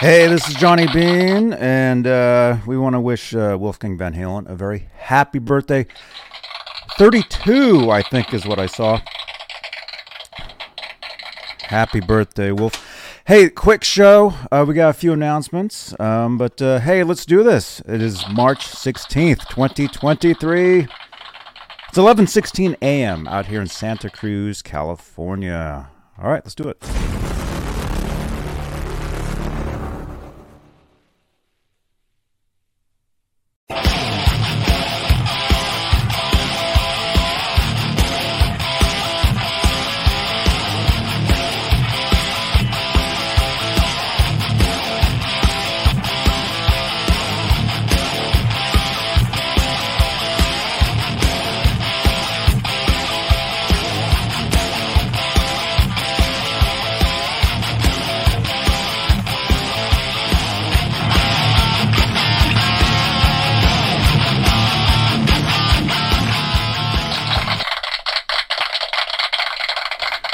Hey, this is Johnny Bean, and uh, we want to wish uh, Wolfgang Van Halen a very happy birthday. 32, I think, is what I saw. Happy birthday, Wolf. Hey, quick show. Uh, we got a few announcements, um, but uh, hey, let's do this. It is March 16th, 2023. It's 11:16 a.m. out here in Santa Cruz, California. All right, let's do it.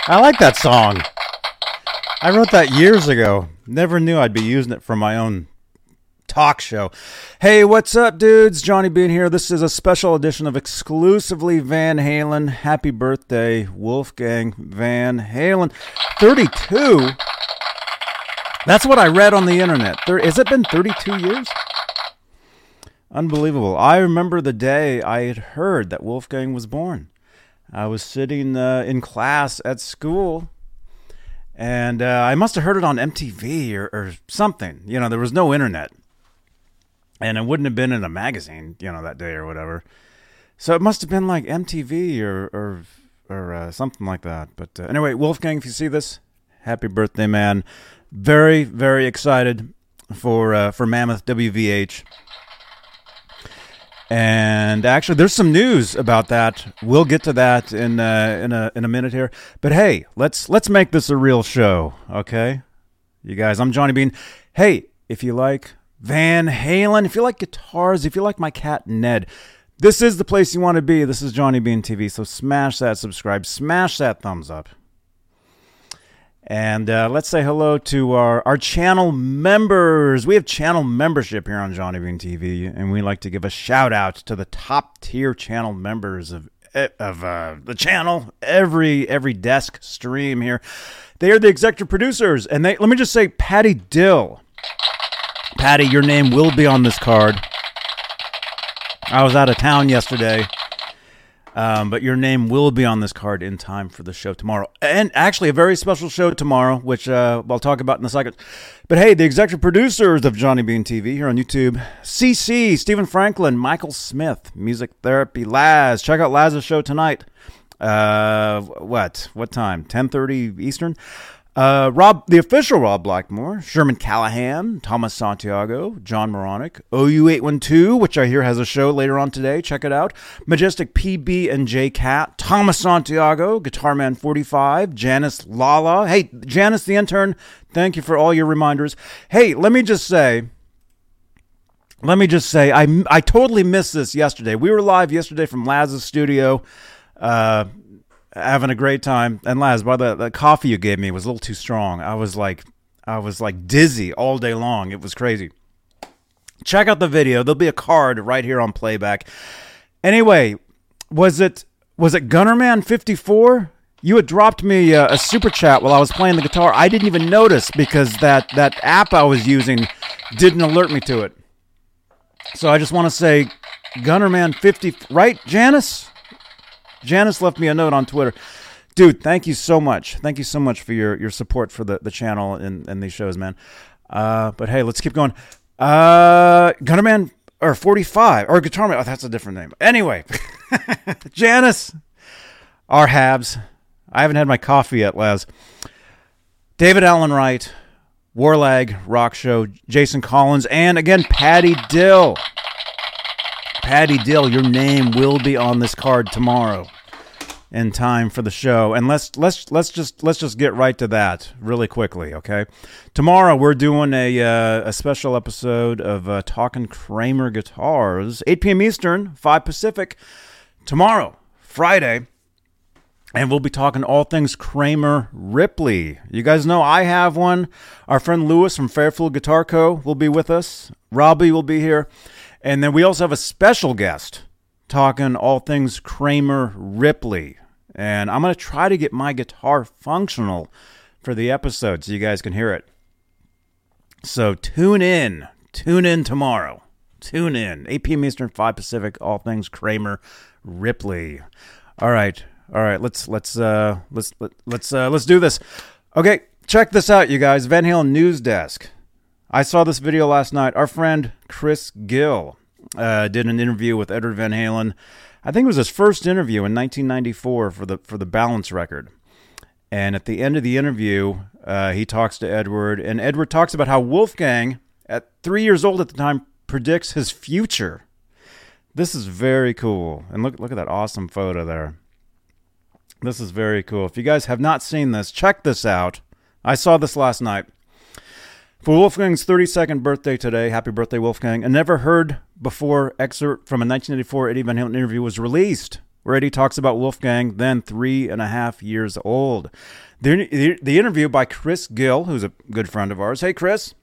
I like that song. I wrote that years ago. Never knew I'd be using it for my own talk show. Hey, what's up, dudes? Johnny Bean here. This is a special edition of exclusively Van Halen. Happy birthday, Wolfgang Van Halen. 32? That's what I read on the internet. There, has it been 32 years? Unbelievable. I remember the day I had heard that Wolfgang was born. I was sitting uh, in class at school, and uh, I must have heard it on MTV or, or something. You know, there was no internet, and it wouldn't have been in a magazine, you know, that day or whatever. So it must have been like MTV or or or uh, something like that. But uh, anyway, Wolfgang, if you see this, happy birthday, man! Very very excited for uh, for Mammoth WVH. And actually, there's some news about that. We'll get to that in uh, in a in a minute here. But hey, let's let's make this a real show, okay? You guys, I'm Johnny Bean. Hey, if you like Van Halen, if you like guitars, if you like my cat Ned, this is the place you want to be. This is Johnny Bean TV. So smash that subscribe, smash that thumbs up. And uh, let's say hello to our, our channel members. We have channel membership here on Johnny Bean TV, and we like to give a shout out to the top tier channel members of of uh, the channel. Every every desk stream here, they are the executive producers, and they let me just say, Patty Dill, Patty, your name will be on this card. I was out of town yesterday. Um, but your name will be on this card in time for the show tomorrow. And actually, a very special show tomorrow, which uh, I'll talk about in a second. But hey, the executive producers of Johnny Bean TV here on YouTube CC, Stephen Franklin, Michael Smith, Music Therapy, Laz. Check out Laz's show tonight. Uh, what? What time? 10.30 Eastern? Uh, Rob, the official Rob Blackmore, Sherman Callahan, Thomas Santiago, John Moronic, OU812, which I hear has a show later on today. Check it out. Majestic PB and J Cat, Thomas Santiago, Guitar Man 45, Janice Lala. Hey, Janice the intern, thank you for all your reminders. Hey, let me just say, let me just say, I, I totally missed this yesterday. We were live yesterday from Laz's studio. Uh, having a great time. And Laz, by the, the coffee you gave me was a little too strong. I was like, I was like dizzy all day long. It was crazy. Check out the video. There'll be a card right here on playback. Anyway, was it was it Gunnerman 54? You had dropped me a, a, super chat while I was playing the guitar. I didn't even notice because that that app I was using didn't alert me to it. So I just want to say Gunnerman 50 right Janice? Janice left me a note on Twitter. Dude, thank you so much. Thank you so much for your, your support for the, the channel and, and these shows, man. Uh, but hey, let's keep going. Uh, Gunnerman or 45 or Guitar Man. Oh, that's a different name. Anyway, Janice, our Habs. I haven't had my coffee yet, Les. David Allen Wright, Warlag Rock Show, Jason Collins, and again, Patty Dill. Patty Dill, your name will be on this card tomorrow in time for the show. And let's let's let's just let's just get right to that really quickly, okay? Tomorrow we're doing a uh, a special episode of uh, Talking Kramer Guitars, 8 p.m. Eastern, 5 Pacific. Tomorrow, Friday. And we'll be talking all things Kramer Ripley. You guys know I have one. Our friend Lewis from Fairfield Guitar Co. will be with us. Robbie will be here. And then we also have a special guest talking all things Kramer Ripley. And I'm going to try to get my guitar functional for the episode so you guys can hear it. So tune in. Tune in tomorrow. Tune in. 8 p.m. Eastern, 5 Pacific, all things Kramer Ripley. All right. All right, let's let's uh let's let, let's uh let's do this. Okay, check this out, you guys. Van Halen news desk. I saw this video last night. Our friend Chris Gill uh, did an interview with Edward Van Halen. I think it was his first interview in 1994 for the for the Balance record. And at the end of the interview, uh, he talks to Edward, and Edward talks about how Wolfgang, at three years old at the time, predicts his future. This is very cool, and look look at that awesome photo there. This is very cool. If you guys have not seen this, check this out. I saw this last night. For Wolfgang's 32nd birthday today, happy birthday, Wolfgang. A never heard before excerpt from a 1984 Eddie Van Halen interview was released, where Eddie talks about Wolfgang, then three and a half years old. The, the, the interview by Chris Gill, who's a good friend of ours. Hey, Chris,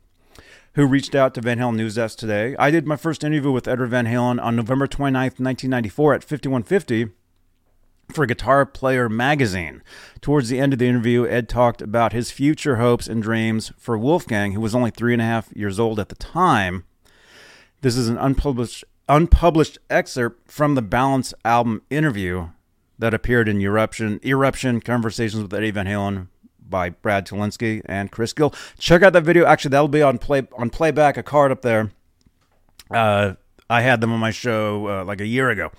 who reached out to Van Halen News Desk today. I did my first interview with Edward Van Halen on November 29th, 1994 at 5150 for Guitar Player magazine. Towards the end of the interview, Ed talked about his future hopes and dreams for Wolfgang, who was only three and a half years old at the time. This is an unpublished unpublished excerpt from the Balance album interview that appeared in Eruption Eruption Conversations with Eddie Van Halen by Brad Tolinski and Chris Gill. Check out that video. Actually, that'll be on play on playback. A card up there. Uh, I had them on my show uh, like a year ago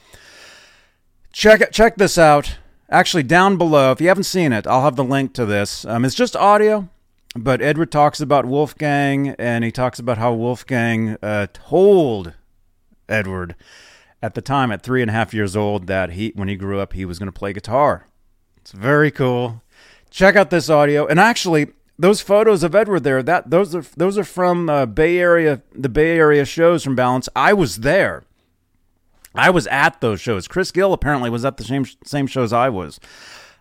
check check this out. Actually, down below, if you haven't seen it, I'll have the link to this. Um, it's just audio, but Edward talks about Wolfgang, and he talks about how Wolfgang uh, told Edward at the time, at three and a half years old, that he, when he grew up, he was going to play guitar. It's very cool. Check out this audio, and actually, those photos of Edward there, that those are those are from uh, Bay Area, the Bay Area shows from Balance. I was there. I was at those shows. Chris Gill apparently was at the same same shows I was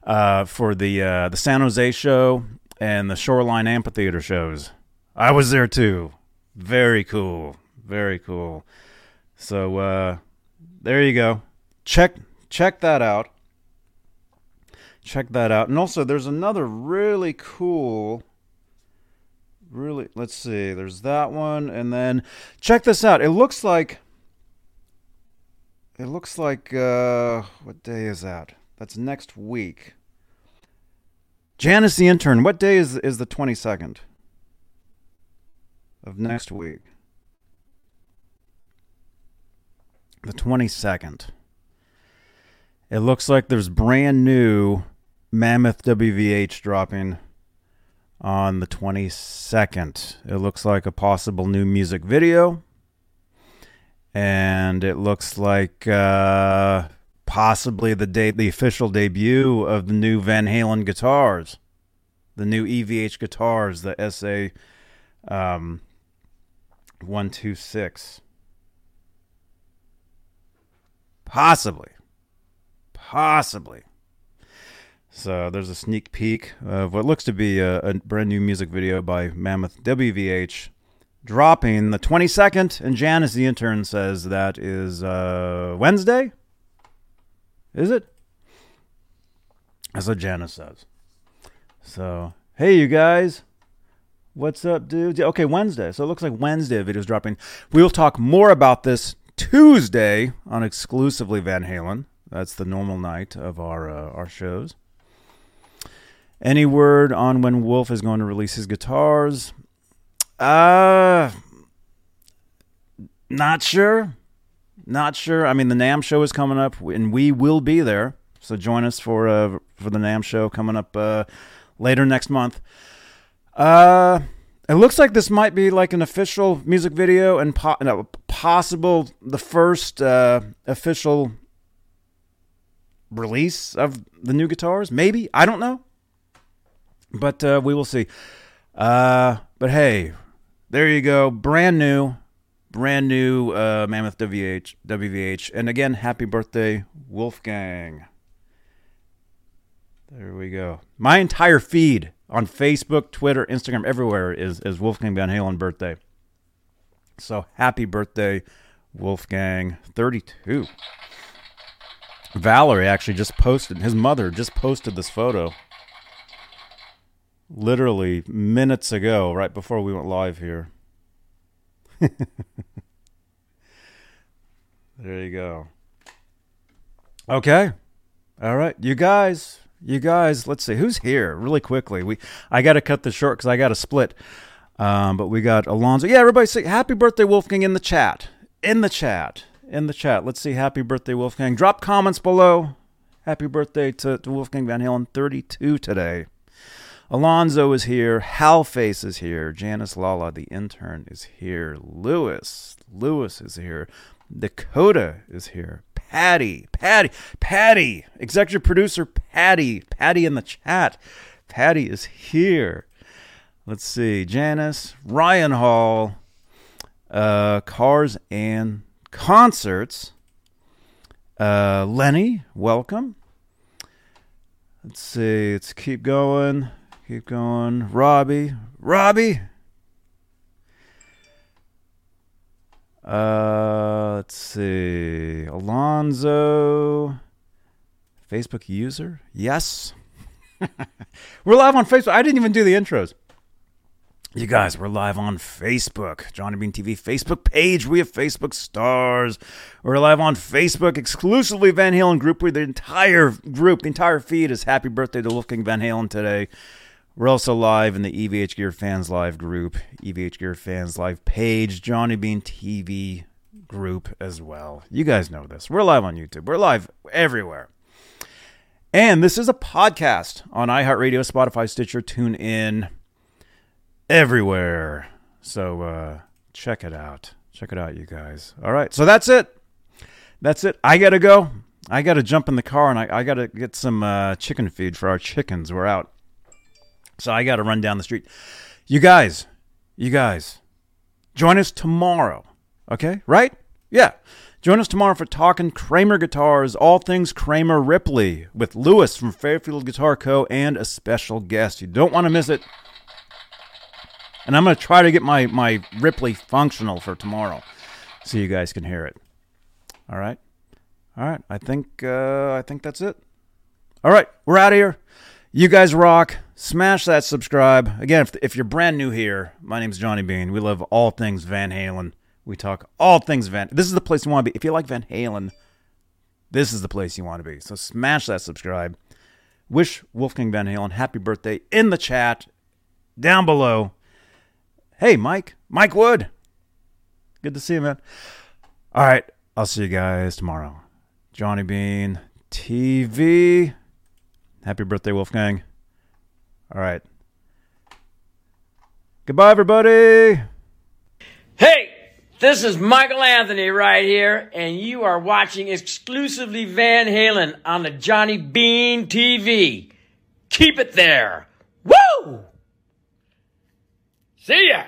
uh, for the uh, the San Jose show and the Shoreline Amphitheater shows. I was there too. Very cool. Very cool. So uh, there you go. Check check that out. Check that out. And also there's another really cool really let's see. There's that one and then check this out. It looks like it looks like uh, what day is that? That's next week. Janice the intern. What day is is the twenty second of next week? The twenty second. It looks like there's brand new Mammoth WVH dropping on the 22nd. It looks like a possible new music video and it looks like uh, possibly the date, the official debut of the new Van Halen guitars, the new EVH guitars, the SA um, one two six. Possibly, possibly. So there's a sneak peek of what looks to be a, a brand new music video by Mammoth WVH dropping the 22nd, and Janice, the intern, says that is uh, Wednesday. Is it? That's what Janice says. So, hey, you guys. What's up, dudes? Okay, Wednesday. So it looks like Wednesday video's dropping. We'll talk more about this Tuesday on exclusively Van Halen. That's the normal night of our uh, our shows. Any word on when Wolf is going to release his guitars? Uh, not sure. Not sure. I mean, the NAMM show is coming up, and we will be there. So join us for uh for the NAMM show coming up uh later next month. Uh, it looks like this might be like an official music video and po- no, possible the first uh, official release of the new guitars. Maybe I don't know, but uh, we will see. Uh, but hey, there you go. Brand new, brand new uh, Mammoth WH, WVH. And again, happy birthday, Wolfgang. There we go. My entire feed on Facebook, Twitter, Instagram, everywhere is is Wolfgang Van Halen birthday. So happy birthday, Wolfgang, 32. Valerie actually just posted, his mother just posted this photo literally minutes ago, right before we went live here. there you go. Okay. All right. You guys, you guys, let's see who's here really quickly. We I got to cut this short cuz I got to split. Um, but we got Alonzo. Yeah, everybody say happy birthday Wolfgang in the chat. In the chat in the chat. Let's see. Happy birthday, Wolfgang. Drop comments below. Happy birthday to, to Wolfgang Van Halen, 32 today. Alonzo is here. Halface is here. Janice Lala, the intern, is here. Lewis. Lewis is here. Dakota is here. Patty. Patty. Patty. Executive producer Patty. Patty in the chat. Patty is here. Let's see. Janice. Ryan Hall. Uh, cars and concerts. Uh, Lenny, welcome. Let's see. Let's keep going. Keep going. Robbie. Robbie. Uh, let's see. Alonzo. Facebook user? Yes. We're live on Facebook. I didn't even do the intros. You guys, we're live on Facebook, Johnny Bean TV Facebook page. We have Facebook stars. We're live on Facebook, exclusively Van Halen group. Where the entire group, the entire feed is happy birthday to Wolfgang Van Halen today. We're also live in the EVH Gear Fans Live group, EVH Gear Fans Live page, Johnny Bean TV group as well. You guys know this. We're live on YouTube. We're live everywhere. And this is a podcast on iHeartRadio, Spotify, Stitcher, TuneIn everywhere. So uh, check it out. Check it out, you guys. All right. So that's it. That's it. I got to go. I got to jump in the car and I, I got to get some uh, chicken feed for our chickens. We're out. So I got to run down the street. You guys, you guys, join us tomorrow. Okay? Right? Yeah. Join us tomorrow for Talking Kramer Guitars, all things Kramer Ripley, with Lewis from Fairfield Guitar Co. and a special guest. You don't want to miss it. And I'm going to try to get my, my Ripley functional for tomorrow so you guys can hear it. All right. All right. I think uh, I think that's it. All right. We're out of here. You guys rock. Smash that subscribe. Again, if, if you're brand new here, my name's Johnny Bean. We love all things Van Halen. We talk all things Van. This is the place you want to be. If you like Van Halen, this is the place you want to be. So smash that subscribe. Wish Wolfgang Van Halen happy birthday in the chat down below. Hey, Mike. Mike Wood. Good to see you, man. All right. I'll see you guys tomorrow. Johnny Bean TV. Happy birthday, Wolfgang. All right. Goodbye, everybody. Hey, this is Michael Anthony right here, and you are watching exclusively Van Halen on the Johnny Bean TV. Keep it there. Woo! See ya!